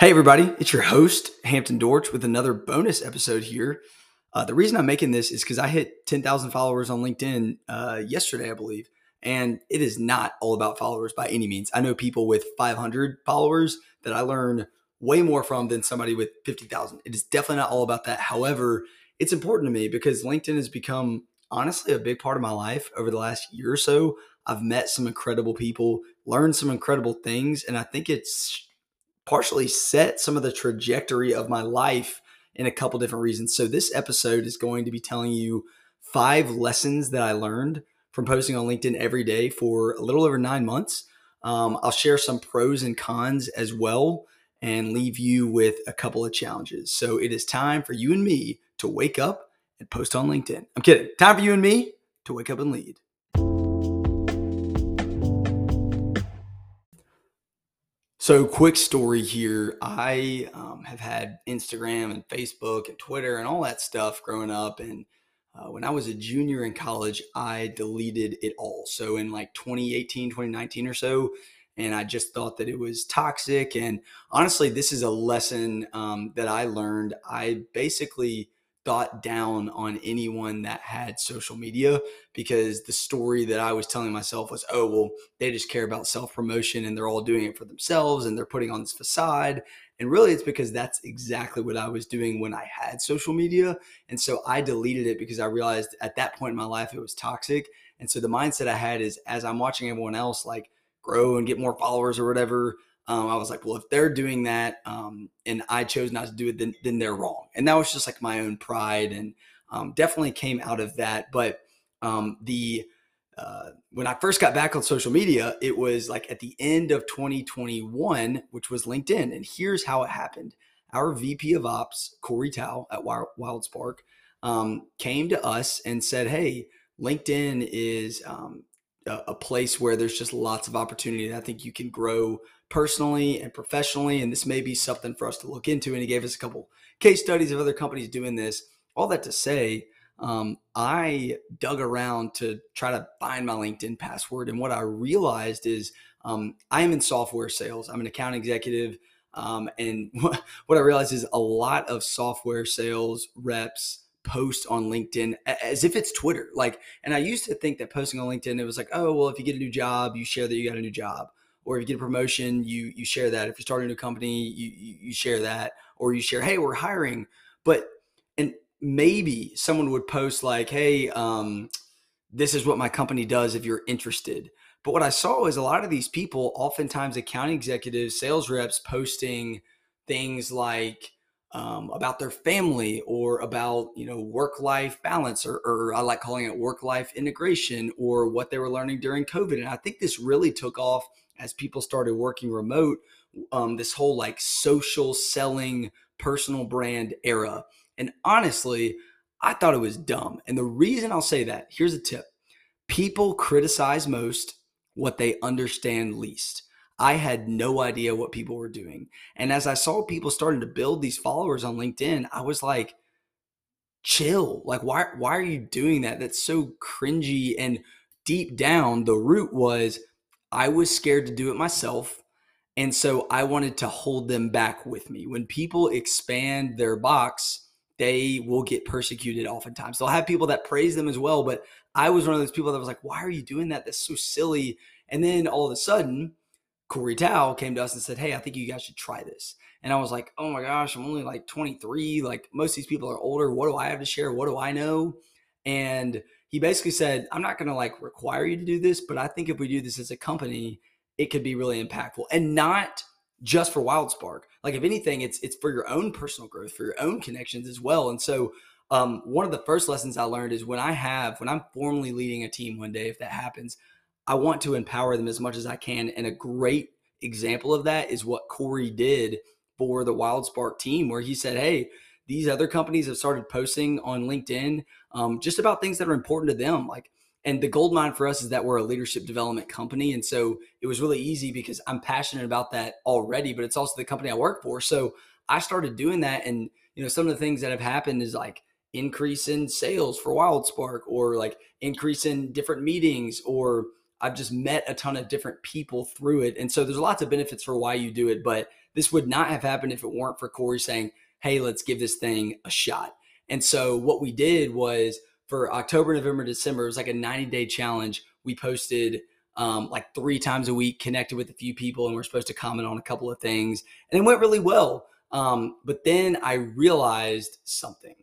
Hey, everybody, it's your host, Hampton Dortch, with another bonus episode here. Uh, the reason I'm making this is because I hit 10,000 followers on LinkedIn uh, yesterday, I believe. And it is not all about followers by any means. I know people with 500 followers that I learn way more from than somebody with 50,000. It is definitely not all about that. However, it's important to me because LinkedIn has become honestly a big part of my life over the last year or so. I've met some incredible people, learned some incredible things, and I think it's partially set some of the trajectory of my life in a couple different reasons. So this episode is going to be telling you five lessons that I learned from posting on LinkedIn every day for a little over nine months. Um, I'll share some pros and cons as well and leave you with a couple of challenges. So it is time for you and me to wake up and post on LinkedIn. I'm kidding. Time for you and me to wake up and lead. So, quick story here. I um, have had Instagram and Facebook and Twitter and all that stuff growing up. And uh, when I was a junior in college, I deleted it all. So, in like 2018, 2019 or so, and I just thought that it was toxic. And honestly, this is a lesson um, that I learned. I basically thought down on anyone that had social media because the story that I was telling myself was, oh, well, they just care about self promotion and they're all doing it for themselves and they're putting on this facade. And really, it's because that's exactly what I was doing when I had social media. And so I deleted it because I realized at that point in my life it was toxic. And so the mindset I had is as I'm watching everyone else like grow and get more followers or whatever, um, I was like, well, if they're doing that um, and I chose not to do it, then, then they're wrong. And that was just like my own pride and um, definitely came out of that. But um, the uh, when I first got back on social media, it was like at the end of 2021, which was LinkedIn. And here's how it happened. Our VP of Ops, Corey Tao at WildSpark, um, came to us and said, hey, LinkedIn is um, a, a place where there's just lots of opportunity. And I think you can grow personally and professionally. And this may be something for us to look into. And he gave us a couple case studies of other companies doing this. All that to say, um, I dug around to try to find my LinkedIn password. And what I realized is um, I am in software sales, I'm an account executive. Um, and what I realized is a lot of software sales reps post on LinkedIn as if it's Twitter. Like, and I used to think that posting on LinkedIn, it was like, oh, well, if you get a new job, you share that you got a new job or if you get a promotion, you you share that. If you start a new company, you you share that, or you share, hey, we're hiring. But and maybe someone would post like, hey, um, this is what my company does if you're interested. But what I saw is a lot of these people, oftentimes accounting executives, sales reps, posting things like um, about their family or about you know work life balance or, or I like calling it work life integration or what they were learning during COVID. And I think this really took off as people started working remote, um, this whole like social selling personal brand era. And honestly, I thought it was dumb. And the reason I'll say that here's a tip people criticize most what they understand least. I had no idea what people were doing. And as I saw people starting to build these followers on LinkedIn, I was like, chill. Like, why, why are you doing that? That's so cringy. And deep down, the root was I was scared to do it myself. And so I wanted to hold them back with me. When people expand their box, they will get persecuted oftentimes. They'll have people that praise them as well. But I was one of those people that was like, why are you doing that? That's so silly. And then all of a sudden, Corey Tao came to us and said, Hey, I think you guys should try this. And I was like, Oh my gosh, I'm only like 23. Like most of these people are older. What do I have to share? What do I know? And he basically said, I'm not going to like require you to do this, but I think if we do this as a company, it could be really impactful and not just for WildSpark. Like if anything, it's it's for your own personal growth, for your own connections as well. And so um, one of the first lessons I learned is when I have, when I'm formally leading a team one day, if that happens, I want to empower them as much as I can. And a great example of that is what Corey did for the WildSpark team, where he said, Hey, these other companies have started posting on LinkedIn um, just about things that are important to them. Like, and the gold mine for us is that we're a leadership development company. And so it was really easy because I'm passionate about that already, but it's also the company I work for. So I started doing that. And, you know, some of the things that have happened is like increase in sales for WildSpark or like increase in different meetings or I've just met a ton of different people through it. And so there's lots of benefits for why you do it. But This would not have happened if it weren't for Corey saying, Hey, let's give this thing a shot. And so what we did was for October, November, December, it was like a 90 day challenge. We posted um, like three times a week, connected with a few people, and we're supposed to comment on a couple of things. And it went really well. Um, but then I realized something.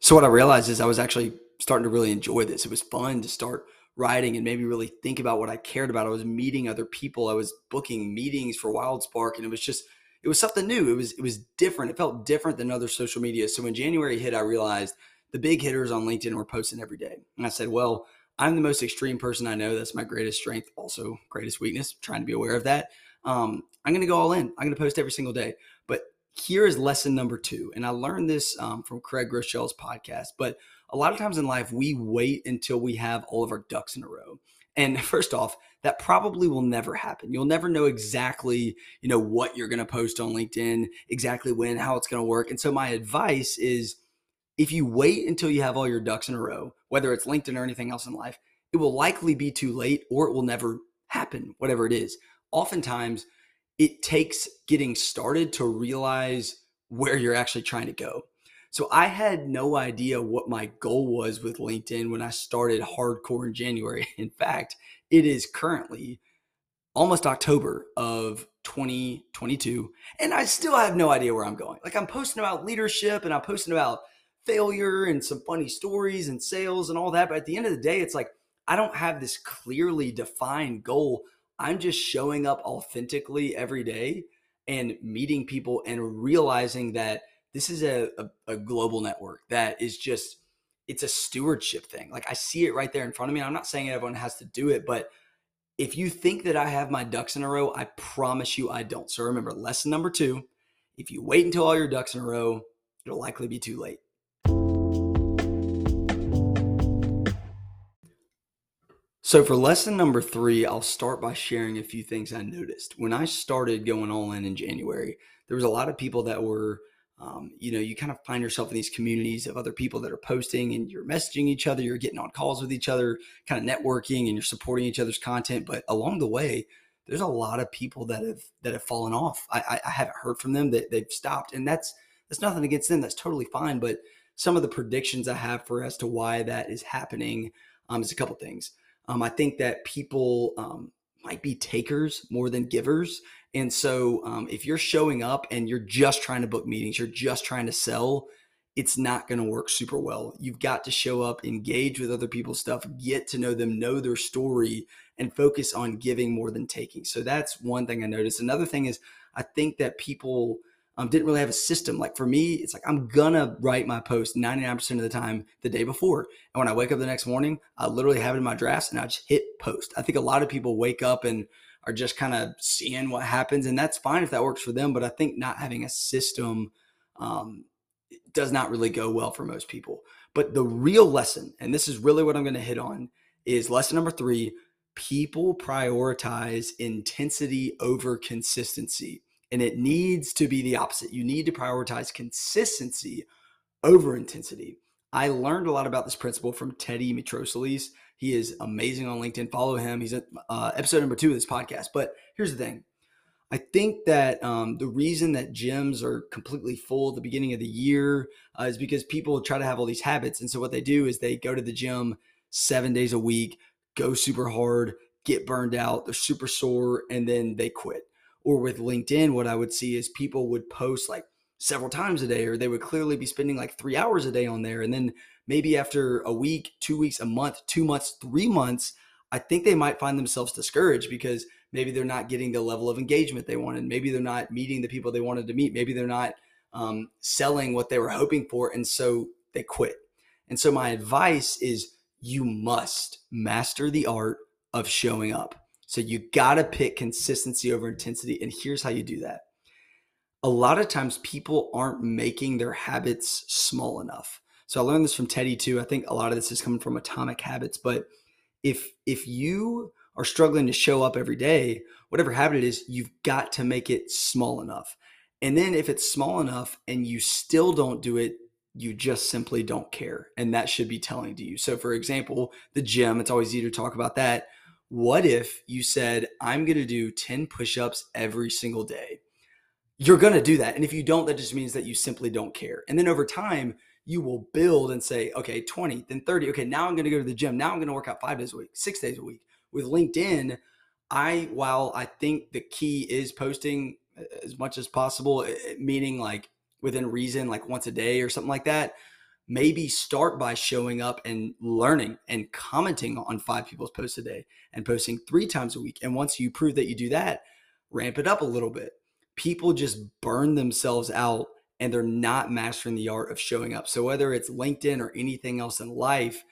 So what I realized is I was actually starting to really enjoy this. It was fun to start writing and maybe really think about what I cared about. I was meeting other people. I was booking meetings for WildSpark, and it was just it was something new. It was it was different. It felt different than other social media. So when January hit, I realized the big hitters on LinkedIn were posting every day, and I said, well. I'm the most extreme person I know. That's my greatest strength, also greatest weakness. trying to be aware of that. Um, I'm going to go all in. I'm going to post every single day. But here is lesson number two. And I learned this um, from Craig Groeschel's podcast. But a lot of times in life, we wait until we have all of our ducks in a row. And first off, that probably will never happen. You'll never know exactly, you know, what you're going to post on LinkedIn, exactly when, how it's going to work. And so my advice is if you wait until you have all your ducks in a row, whether it's LinkedIn or anything else in life, it will likely be too late or it will never happen, whatever it is. Oftentimes, it takes getting started to realize where you're actually trying to go. So I had no idea what my goal was with LinkedIn when I started hardcore in January. In fact, it is currently almost October of 2022 and I still have no idea where I'm going. Like I'm posting about leadership and I'm posting about failure and some funny stories and sales and all that, but at the end of the day it's like I don't have this clearly defined goal. I'm just showing up authentically every day and meeting people and realizing that this is a, a, a, global network that is just it's a stewardship thing. Like i see it right there in front of me i'm not saying everyone has to do it but if you think that i have my ducks in a row i promise you i don't. So remember lesson number two if you wait until all your ducks in a row it'll likely be too late. So, for lesson number three, I'll start by sharing a few things I noticed. When I started going all in in January, there was a lot of people that were um, you know, you kind of find yourself in these communities of other people that are posting and you're messaging each other, you're getting on calls with each other, kind of networking and you're supporting each other's content. But along the way, there's a lot of people that have that have fallen off. I, I haven't heard from them that they've stopped, and that's that's nothing against them. That's totally fine. But some of the predictions I have for as to why that is happening um, is a couple things. Um, I think that people um, might be takers more than givers. And so um, if you're showing up and you're just trying to book meetings, you're just trying to sell, it's not going to work super well. You've got to show up, engage with other people's stuff, get to know them, know their story, and focus on giving more than taking. So that's one thing I noticed. Another thing is, I think that people um, didn't really have a system. Like for me, it's like I'm gonna write my post 99% of the time the day before. And when I wake up the next morning, I literally have it in my drafts and I just hit post. I think a lot of people wake up and are just kind of seeing what happens. And that's fine if that works for them. But I think not having a system um, does not really go well for most people. But the real lesson, and this is really what I'm to hit on, is lesson number three people prioritize intensity over consistency. And it needs to be the opposite. You need to prioritize consistency over intensity. I learned a lot about this principle from Teddy Mitrosilis. He is amazing on LinkedIn. Follow him. He's at uh, episode number two of this podcast. But here's the thing I think that um, the reason that gyms are completely full at the beginning of the year uh, is because people try to have all these habits. And so what they do is they go to the gym seven days a week, go super hard, get burned out, they're super sore, and then they quit. Or with LinkedIn, what I would see is people would post like several times a day, or they would clearly be spending like three hours a day on there. And then maybe after a week, two weeks, a month, two months, three months, I think they might find themselves discouraged because maybe they're not getting the level of engagement they wanted. Maybe they're not meeting the people they wanted to meet. Maybe they're not um, selling what they were hoping for. And so they quit. And so my advice is you must master the art of showing up. So you got to pick consistency over intensity. And here's how you do that. A lot of times people aren't making their habits small enough. So I learned this from Teddy too. I think a lot of this is coming from Atomic Habits. But if if you are struggling to show up every day, whatever habit it is, you've got to make it small enough. And then if it's small enough and you still don't do it, you just simply don't care. And that should be telling to you. So for example, the gym, it's always easy to talk about that. What if you said, I'm going to do 10 push ups every single day? You're going to do that. And if you don't, that just means that you simply don't care. And then over time, you will build and say, okay, 20, then 30. Okay, now I'm going to go to the gym. Now I'm going to work out five days a week, six days a week. With LinkedIn, I, while I think the key is posting as much as possible, eh, meaning like within reason, like once a day or something like that, maybe start by showing up and learning and commenting on five people's posts a day and posting three times a week. And once you prove that you do that, ramp it up a little bit. People just burn themselves out and they're not mastering the art of showing up. So whether it's LinkedIn or anything else in life,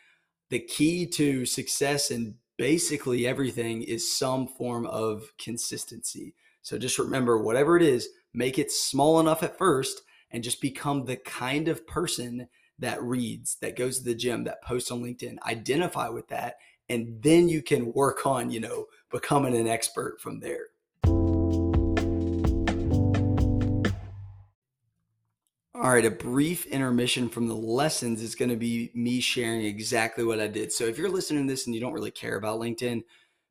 the key to success in basically everything is some form of consistency. So just remember whatever it is, make it small enough at first and just become the kind of person that reads, that goes to the gym, that posts on LinkedIn, identify with that, and then you can work on, you know, becoming an expert from there. All right, a brief intermission from the lessons is going to be me sharing exactly what I did. So if you're listening to this and you don't really care about LinkedIn,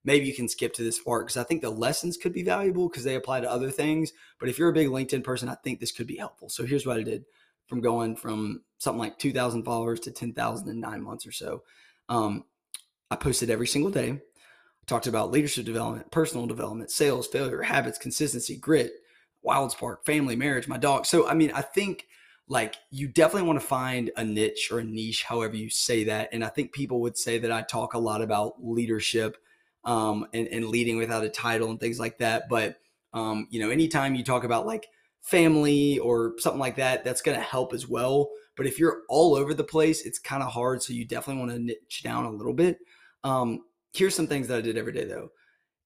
maybe you can skip to this part because I think the lessons could be valuable because they apply to other things. But if you're a big LinkedIn person, I think this could be helpful. So here's what I did from going from something like 2,000 followers to 10,000 in nine months or so. Um, I posted every single day. I talked about leadership development, personal development, sales, failure, habits, consistency, grit, WildSpark, family, marriage, my dog. So, I mean, I think like you definitely want to find a niche or a niche, however you say that. And I think people would say that I talk a lot about leadership um, and, and leading without a title and things like that. But, um, you know, anytime you talk about like family or something like that, that's going to help as well. But if you're all over the place, it's kind of hard. So you definitely want to niche down a little bit. Um, here's some things that I did every day though.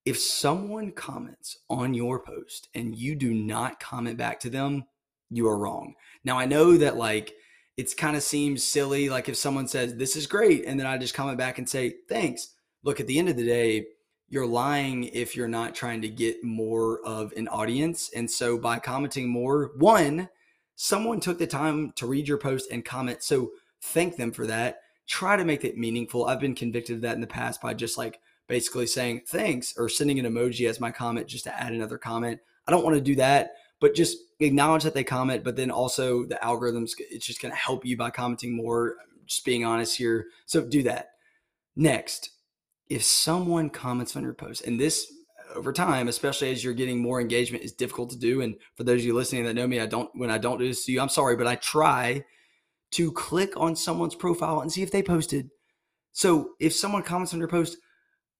If someone comments on your post and you do not comment back to them, you are wrong. Now I know that like it's kind of seems silly. Like if someone says, This is great, and then I just comment back and say, Thanks. Look, at the end of the day, you're lying if you're not trying to get more of an audience. And so by commenting more, one, someone took the time to read your post and comment. So thank them for that. Try to make it meaningful. I've been convicted of that in the past by just like basically saying thanks or sending an emoji as my comment just to add another comment. I don't want to do that, but just acknowledge that they comment. But then also the algorithms, it's just going to help you by commenting more. Just being honest here. So do that. Next, if someone comments on your post, and this over time, especially as you're getting more engagement, is difficult to do. And for those of you listening that know me, I don't when I don't do this to you, I'm sorry, but I try to click on someone's profile and see if they posted. So if someone comments on your post,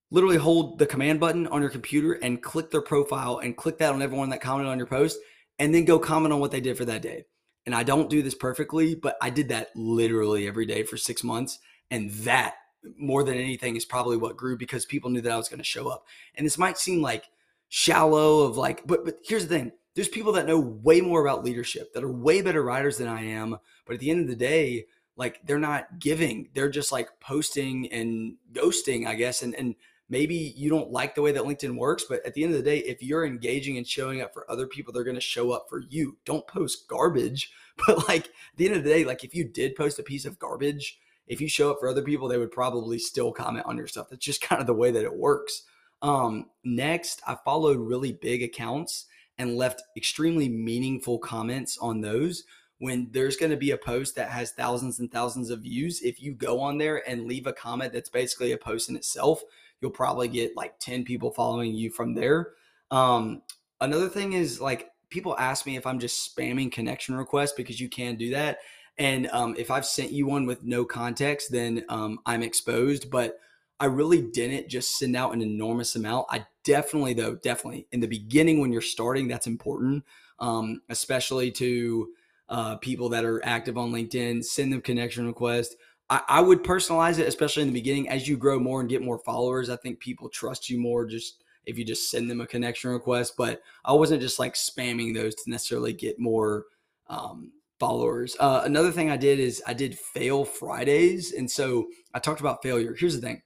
literally hold the command button on your computer and click their profile and click that on everyone that commented on your post, and then go comment on what they did for that day. And I don't do this perfectly, but I did that literally every day for six months. And that more than anything is probably what grew because people knew that I was going to show up. And this might seem like shallow of like, but but here's the thing. There's people that know way more about leadership that are way better writers than I am, but at the end of the day, like they're not giving. They're just like posting and ghosting, I guess. And and maybe you don't like the way that LinkedIn works, but at the end of the day, if you're engaging and showing up for other people, they're going to show up for you. Don't post garbage. But like at the end of the day, like if you did post a piece of garbage, if you show up for other people, they would probably still comment on your stuff. That's just kind of the way that it works. Um, next, I followed really big accounts and left extremely meaningful comments on those. When there's going to be a post that has thousands and thousands of views, if you go on there and leave a comment that's basically a post in itself, you'll probably get like 10 people following you from there. Um, another thing is like people ask me if I'm just spamming connection requests because you can do that. And um, if I've sent you one with no context, then um, I'm exposed. But I really didn't just send out an enormous amount. I definitely, though, definitely in the beginning when you're starting, that's important, um, especially to uh, people that are active on LinkedIn. Send them connection requests. I, I would personalize it, especially in the beginning. As you grow more and get more followers, I think people trust you more just if you just send them a connection request. But I wasn't just like spamming those to necessarily get more um, followers. Uh, another thing I did is I did fail Fridays. And so I talked about failure. Here's the thing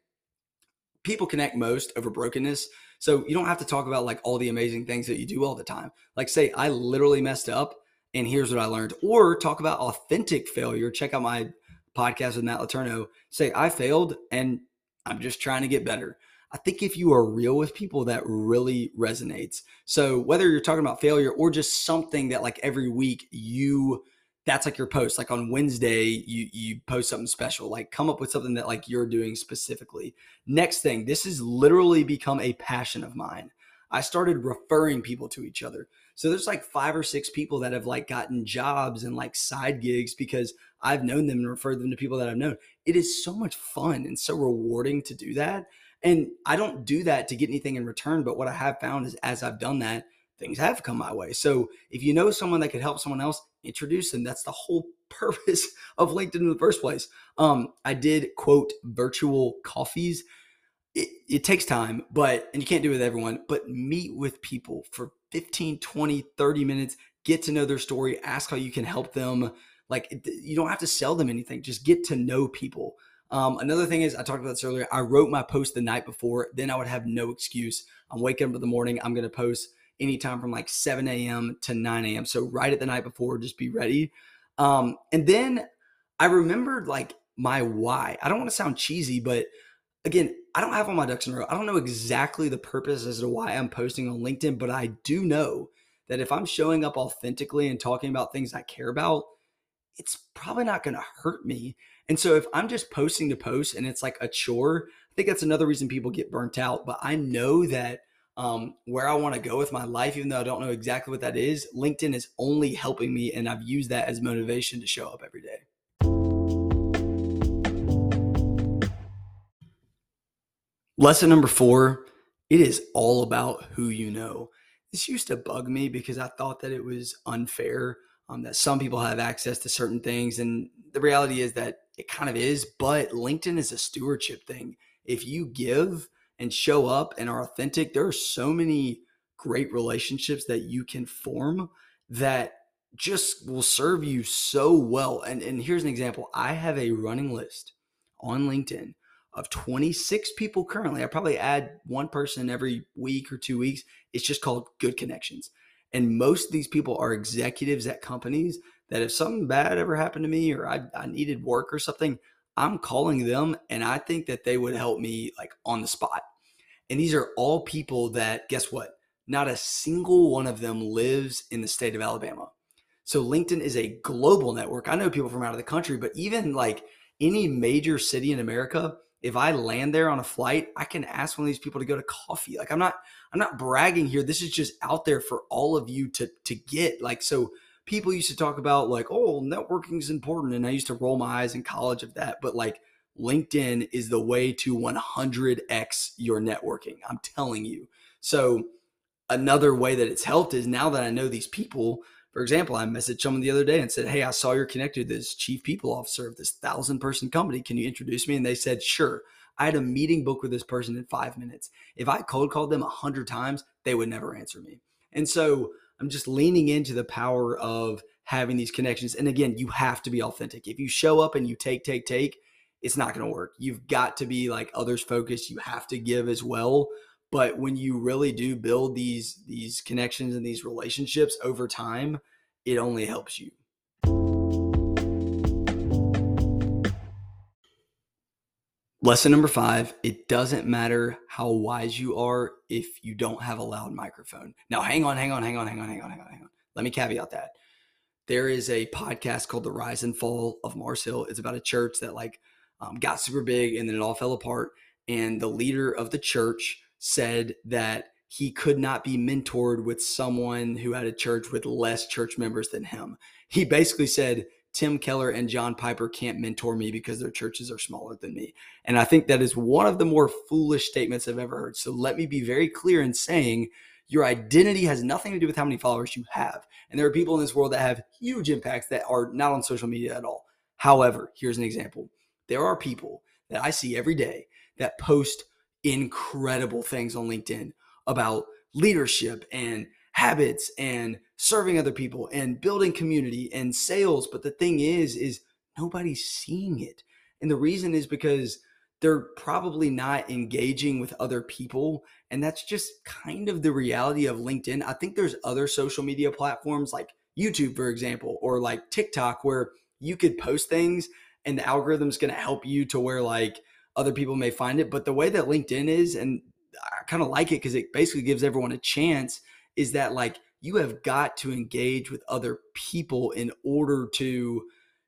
people connect most over brokenness. So you don't have to talk about like all the amazing things that you do all the time. Like, say, I literally messed up and here's what I learned. Or talk about authentic failure. Check out my podcast with Matt Letourneau. Say, I failed and I'm just trying to get better. I think if you are real with people, that really resonates. So whether you're talking about failure or just something that like every week you that's like your post. Like on Wednesday, you you post something special. Like come up with something that like you're doing specifically. Next thing, this has literally become a passion of mine. I started referring people to each other. So there's like five or six people that have like gotten jobs and like side gigs because I've known them and referred them to people that I've known. It is so much fun and so rewarding to do that. And I don't do that to get anything in return, but what I have found is as I've done that, things have come my way. So if you know someone that could help someone else, introduce them. That's the whole purpose of LinkedIn in the first place. Um, I did quote virtual coffees. It, it takes time, but, and you can't do it with everyone, but meet with people for 15, 20, 30 minutes, get to know their story, ask how you can help them. Like you don't have to sell them anything, just get to know people. Um, another thing is, I talked about this earlier. I wrote my post the night before, then I would have no excuse. I'm waking up in the morning, I'm going to post anytime from like 7 a.m. to 9 a.m. So right at the night before, just be ready. Um, and then I remembered like my why. I don't want to sound cheesy, but again, I don't have all my ducks in a row. I don't know exactly the purpose as to why I'm posting on LinkedIn, but I do know that if I'm showing up authentically and talking about things I care about, it's probably not going to hurt me. And so if I'm just posting to post and it's like a chore, I think that's another reason people get burnt out. But I know that um, where I want to go with my life, even though I don't know exactly what that is, LinkedIn is only helping me. And I've used that as motivation to show up every day. Lesson number four it is all about who you know. This used to bug me because I thought that it was unfair um, that some people have access to certain things. And the reality is that it kind of is, but LinkedIn is a stewardship thing. If you give, and show up and are authentic, there are so many great relationships that you can form that just will serve you so well. And, and here's an example I have a running list on LinkedIn of 26 people currently. I probably add one person every week or two weeks. It's just called Good Connections. And most of these people are executives at companies that if something bad ever happened to me or I, I needed work or something, I'm calling them and I think that they would help me like on the spot. And these are all people that, guess what? Not a single one of them lives in the state of Alabama. So LinkedIn is a global network. I know people from out of the country, but even like any major city in America, if I land there on a flight, I can ask one of these people to go to coffee. Like I'm not I'm not bragging here. This is just out there for all of you to to get. Like so people used to talk about like, oh, networking is important. And I used to roll my eyes in college of that. But like LinkedIn is the way to 100x your networking. I'm telling you. So, another way that it's helped is now that I know these people, for example, I messaged someone the other day and said, Hey, I saw you're connected to this chief people officer of this thousand person company. Can you introduce me? And they said, Sure. I had a meeting booked with this person in five minutes. If I cold called them a hundred times, they would never answer me. And so I'm just leaning into the power of having these connections. And again, you have to be authentic. If you show up and you take, take, take, it's not going to work. You've got to be like others focused. You have to give as well. But when you really do build these these connections and these relationships over time, it only helps you. Lesson number five it doesn't matter how wise you are if you don't have a loud microphone. Now, hang on, hang on, hang on, hang on, hang on, hang on, hang on. Let me caveat that. There is a podcast called The Rise and Fall of Mars Hill. It's about a church that, like, um, got super big and then it all fell apart. And the leader of the church said that he could not be mentored with someone who had a church with less church members than him. He basically said, Tim Keller and John Piper can't mentor me because their churches are smaller than me. And I think that is one of the more foolish statements I've ever heard. So let me be very clear in saying your identity has nothing to do with how many followers you have. And there are people in this world that have huge impacts that are not on social media at all. However, here's an example there are people that I see every day that post incredible things on LinkedIn about leadership and habits and serving other people and building community and sales but the thing is is nobody's seeing it and the reason is because they're probably not engaging with other people and that's just kind of the reality of linkedin i think there's other social media platforms like youtube for example or like tiktok where you could post things and the algorithm's going to help you to where like other people may find it. But the way that LinkedIn is, and I kind of like it because it basically gives everyone a chance. Is that like you have got to engage with other people in order to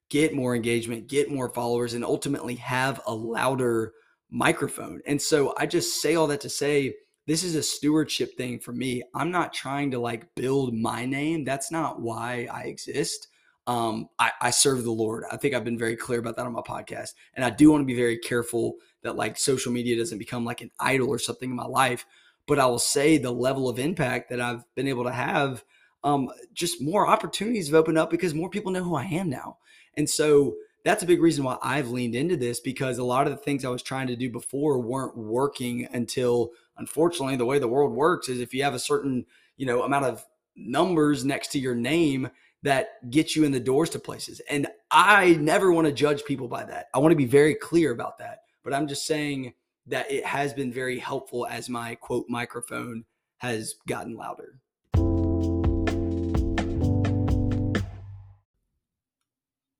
get more engagement, get more followers, and ultimately have a louder microphone. And so I just say all that to say this is a stewardship thing for me. I'm not trying to like build my name. That's not why I exist. Um, I, I serve the Lord. I think I've been very clear about that on my podcast. And I do want to be very careful that like social media doesn't become like an idol or something in my life. But I will say the level of impact that I've been able to have, um, just more opportunities have opened up because more people know who I am now. And so that's a big reason why I've leaned into this because a lot of the things I was trying to do before weren't working until unfortunately the way the world works is if you have a certain, you know, amount of numbers next to your name that gets you in the doors to places. And I never want to judge people by that. I want to be very clear about that. But I'm just saying that it has been very helpful as my quote microphone has gotten louder.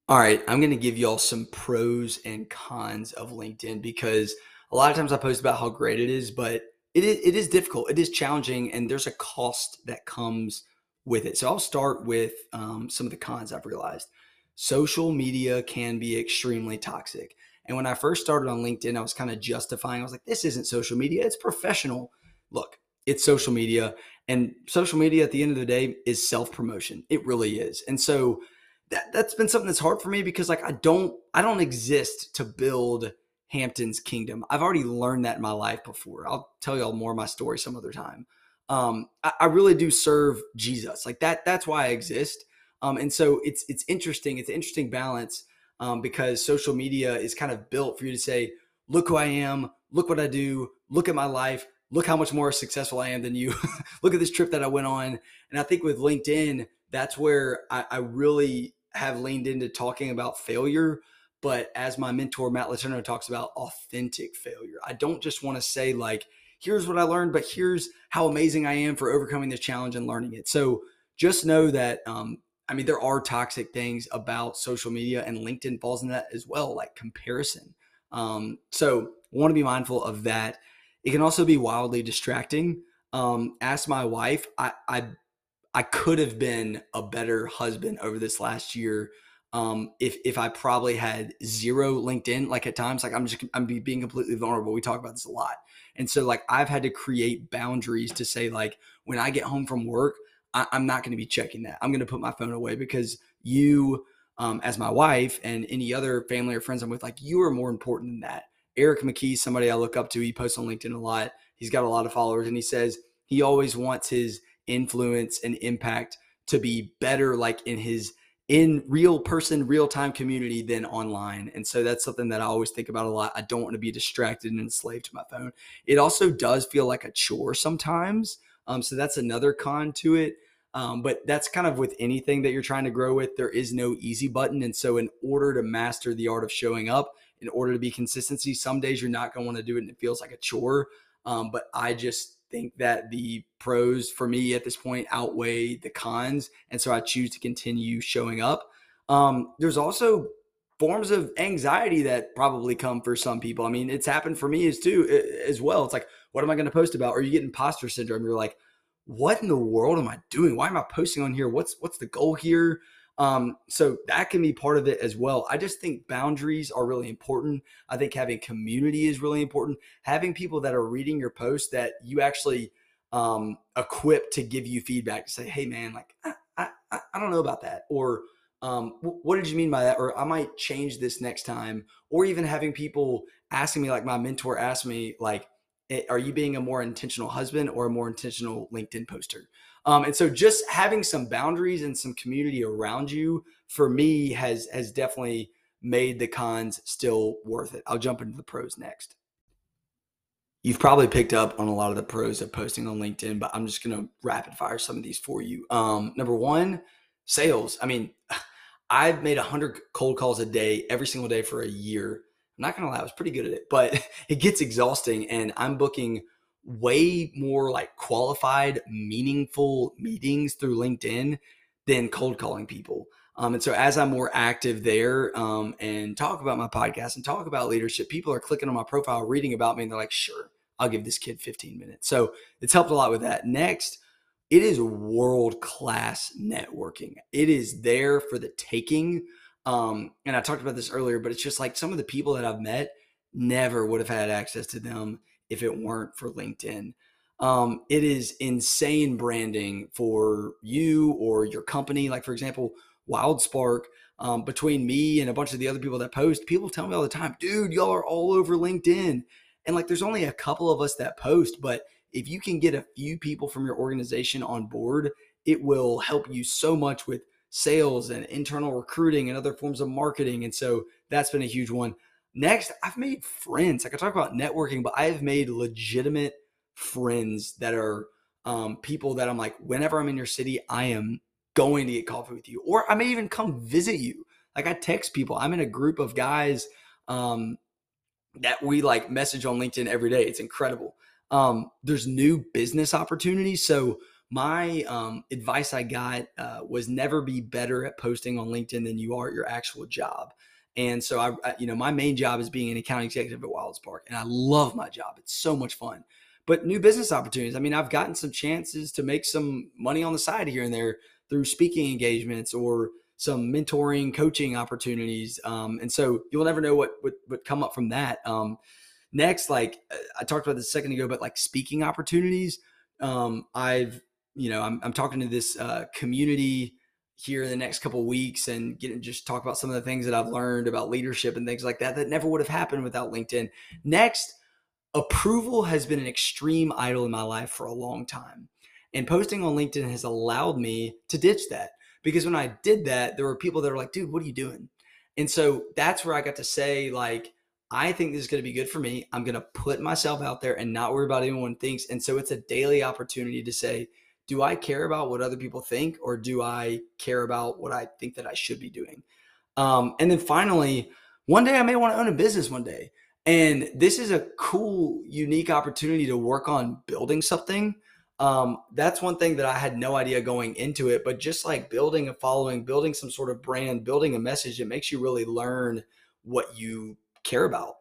All right, I'm going to give y'all some pros and cons of LinkedIn because a lot of times I post about how great it is, but it is, it is difficult, it is challenging, and there's a cost that comes with it. So I'll start with um, some of the cons I've realized. Social media can be extremely toxic. And when I first started on LinkedIn, I was kind of justifying, I was like, this isn't social media, it's professional. Look, it's social media. And social media at the end of the day is self promotion. It really is. And so that that's been something that's hard for me because like I don't I don't exist to build Hampton's kingdom. I've already learned that in my life before. I'll tell y'all more of my story some other time. Um, I, I really do serve Jesus. Like that. That's why I exist. Um, and so it's it's interesting. It's an interesting balance um, because social media is kind of built for you to say, "Look who I am. Look what I do. Look at my life. Look how much more successful I am than you. look at this trip that I went on." And I think with LinkedIn, that's where I, I really have leaned into talking about failure, but as my mentor Matt Letourneau talks about authentic failure. I don't just want to say like, here's what I learned, but here's how amazing I am for overcoming this challenge and learning it. So just know that um, I mean, there are toxic things about social media, and LinkedIn falls in that as well, like comparison. Um, so, want to be mindful of that. It can also be wildly distracting. Um, ask my wife. I, I I could have been a better husband over this last year um, if if I probably had zero LinkedIn. Like at times, like I'm just I'm being completely vulnerable. We talk about this a lot, and so like I've had to create boundaries to say like when I get home from work, I, am not going to be checking that. I'm going to put my phone away because you, um, as my wife and any other family or friends I'm with, like you are more important than that. Eric McKee, somebody I look up to, he posts on LinkedIn a lot. He's got a lot of followers, and he says he always wants his influence and impact to be better like in his in real person real time community than online and so that's something that i always think about a lot i don't want to be distracted and enslaved to my phone it also does feel like a chore sometimes um, so that's another con to it um, but that's kind of with anything that you're trying to grow with there is no easy button and so in order to master the art of showing up in order to be consistency some days you're not going to want to do it and it feels like a chore um, but i just think that the pros for me at this point outweigh the cons. And so I choose to continue showing up. Um, there's also forms of anxiety that probably come for some people. I mean, it's happened for me as too as well. It's like, what am I going to post about? Or you get imposter syndrome. You're like, what in the world am I doing? Why am I posting on here? What's what's the goal here? Um, so that can be part of it as well. I just think boundaries are really important. I think having community is really important. Having people that are reading your post that you actually um, equip to give you feedback to say, hey man, like I, I, I don't know about that, or um, what did you mean by that? Or I might change this next time. Or even having people asking me, like my mentor asked me, like, eh, are you being a more intentional husband or a more intentional LinkedIn poster? Um, and so just having some boundaries and some community around you for me has has definitely made the cons still worth it. I'll jump into the pros next. You've probably picked up on a lot of the pros of posting on LinkedIn, but I'm just going to rapid fire some of these for you. Um, number one, sales. I mean, I've made a 100 cold calls a day every single day for a year. I'm not to lie, I was pretty good at it, but it gets exhausting. And I'm booking way more like qualified, meaningful meetings through LinkedIn than cold calling people. Um, and so as I'm more active there um, and talk about my podcast and talk about leadership, people are clicking on my profile, reading about me, and they're like, sure, I'll give this kid 15 minutes. So it's helped a lot with that. Next, it is world class networking. It is there for the taking. Um, and I talked about this earlier, but it's just like some of the people that I've met never would have had access to them if it weren't for LinkedIn. Um, it is insane branding for you or your company. Like, for example, WildSpark, um, between me and a bunch of the other people that post, people tell me all the time, dude, y'all are all over LinkedIn. And like, there's only a couple of us that post, but if you can get a few people from your organization on board, it will help you so much with sales and internal recruiting and other forms of marketing. And so that's been a huge one. Next, I've made friends. Like I talk about networking, but I have made legitimate friends that are um, people that I'm like, whenever I'm in your city, I am going to get coffee with you, or I may even come visit you. Like I text people. I'm in a group of guys um, that we like message on LinkedIn every day. It's incredible. Um, there's new business opportunities. So my um, advice I got uh, was never be better at posting on LinkedIn than you are at your actual job. And so I, I, you know, my main job is being an account executive at WildSpark, and I love my job. It's so much fun. But new business opportunities. I mean, I've gotten some chances to make some money on the side here and there through speaking engagements or some mentoring, coaching opportunities. Um, and so you'll never know what would, come up from that. Um, next, like I talked about this a second ago, but like speaking opportunities. Um, I've you know, I'm, I'm talking to this uh, community here in the next couple weeks and get just talk about some of the things that I've learned about leadership and things like that that never would have happened without LinkedIn. Next, approval has been an extreme idol in my life for a long time. And posting on LinkedIn has allowed me to ditch that because when I did that, there were people that were like, dude, what are you doing? And so that's where I got to say, like, I think this is going to be good for me. I'm going to put myself out there and not worry about anyone thinks. And so it's a daily opportunity to say, do I care about what other people think or do I care about what I think that I should be doing? Um, and then finally, one day I may want to own a business one day. And this is a cool, unique opportunity to work on building something. Um, that's one thing that I had no idea going into it, but just like building a following, building some sort of brand, building a message, it makes you really learn what you care about.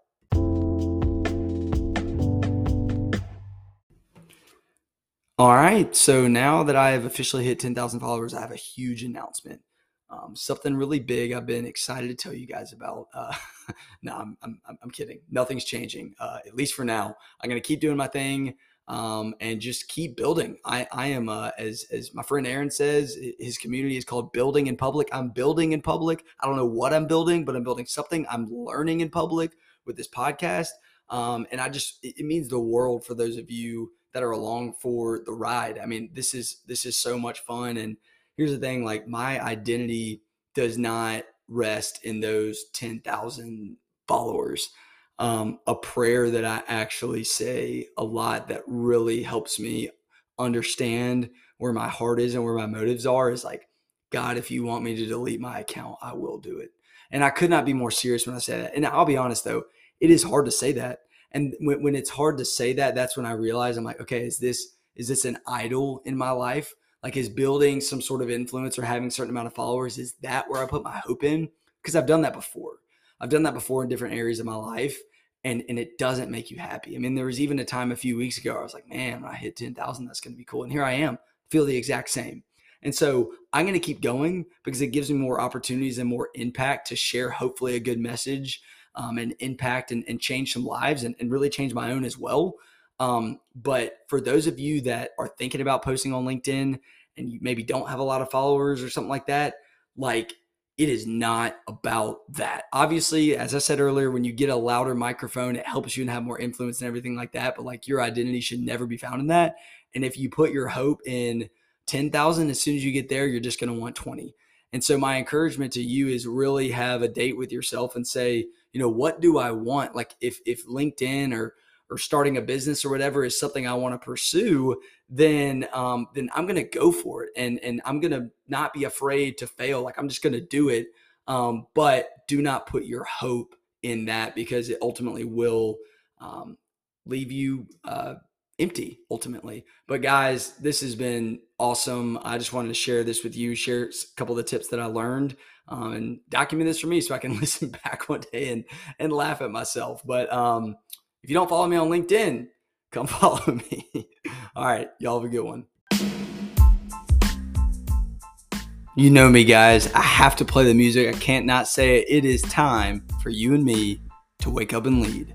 All right. So now that I have officially hit 10,000 followers, I have a huge announcement. Um, something really big I've been excited to tell you guys about. Uh, no, I'm, I'm, I'm kidding. Nothing's changing, uh, at least for now. I'm going to keep doing my thing um, and just keep building. I, I am, uh, as, as my friend Aaron says, his community is called Building in Public. I'm building in public. I don't know what I'm building, but I'm building something. I'm learning in public with this podcast. Um, and I just, it, it means the world for those of you that are along for the ride. I mean, this is this is so much fun. And here's the thing: like my identity does not rest in those ten thousand followers. Um, a prayer that I actually say a lot that really helps me understand where my heart is and where my motives are is like, God, if you want me to delete my account, I will do it. And I could not be more serious when I say that. And I'll be honest though, it is hard to say that and when, when it's hard to say that that's when i realize i'm like okay is this is this an idol in my life? Like is building some sort of influence or having a certain amount of followers is that where i put my hope in? Because i've done that before. I've done that before in different areas of my life and and it doesn't make you happy. I mean there was even a time a few weeks ago i was like man i hit 10000 that's going to be cool. And here i am feel the exact same. And so i'm going to keep going because it gives me more opportunities and more impact to share hopefully a good message um, and impact and, and, change some lives and, and, really change my own as well. Um, but for those of you that are thinking about posting on LinkedIn and you maybe don't have a lot of followers or something like that, like it is not about that. Obviously, as I said earlier, when you get a louder microphone, it helps you and have more influence and everything like that. But like your identity should never be found in that. And if you put your hope in 10,000, as soon as you get there, you're just going to want 20. And so my encouragement to you is really have a date with yourself and say, you know, what do I want? Like if if LinkedIn or or starting a business or whatever is something I want to pursue, then um, then I'm gonna go for it and and I'm gonna not be afraid to fail. Like I'm just gonna do it. Um, but do not put your hope in that because it ultimately will um, leave you uh, empty ultimately. But guys, this has been awesome. I just wanted to share this with you, share a couple of the tips that I learned, um, and document this for me so I can listen back one day and and laugh at myself. But um, if you don't follow me on LinkedIn, come follow me. All right, y'all have a good one. You know me, guys. I have to play the music. I can't not say it. It is time for you and me to wake up and lead.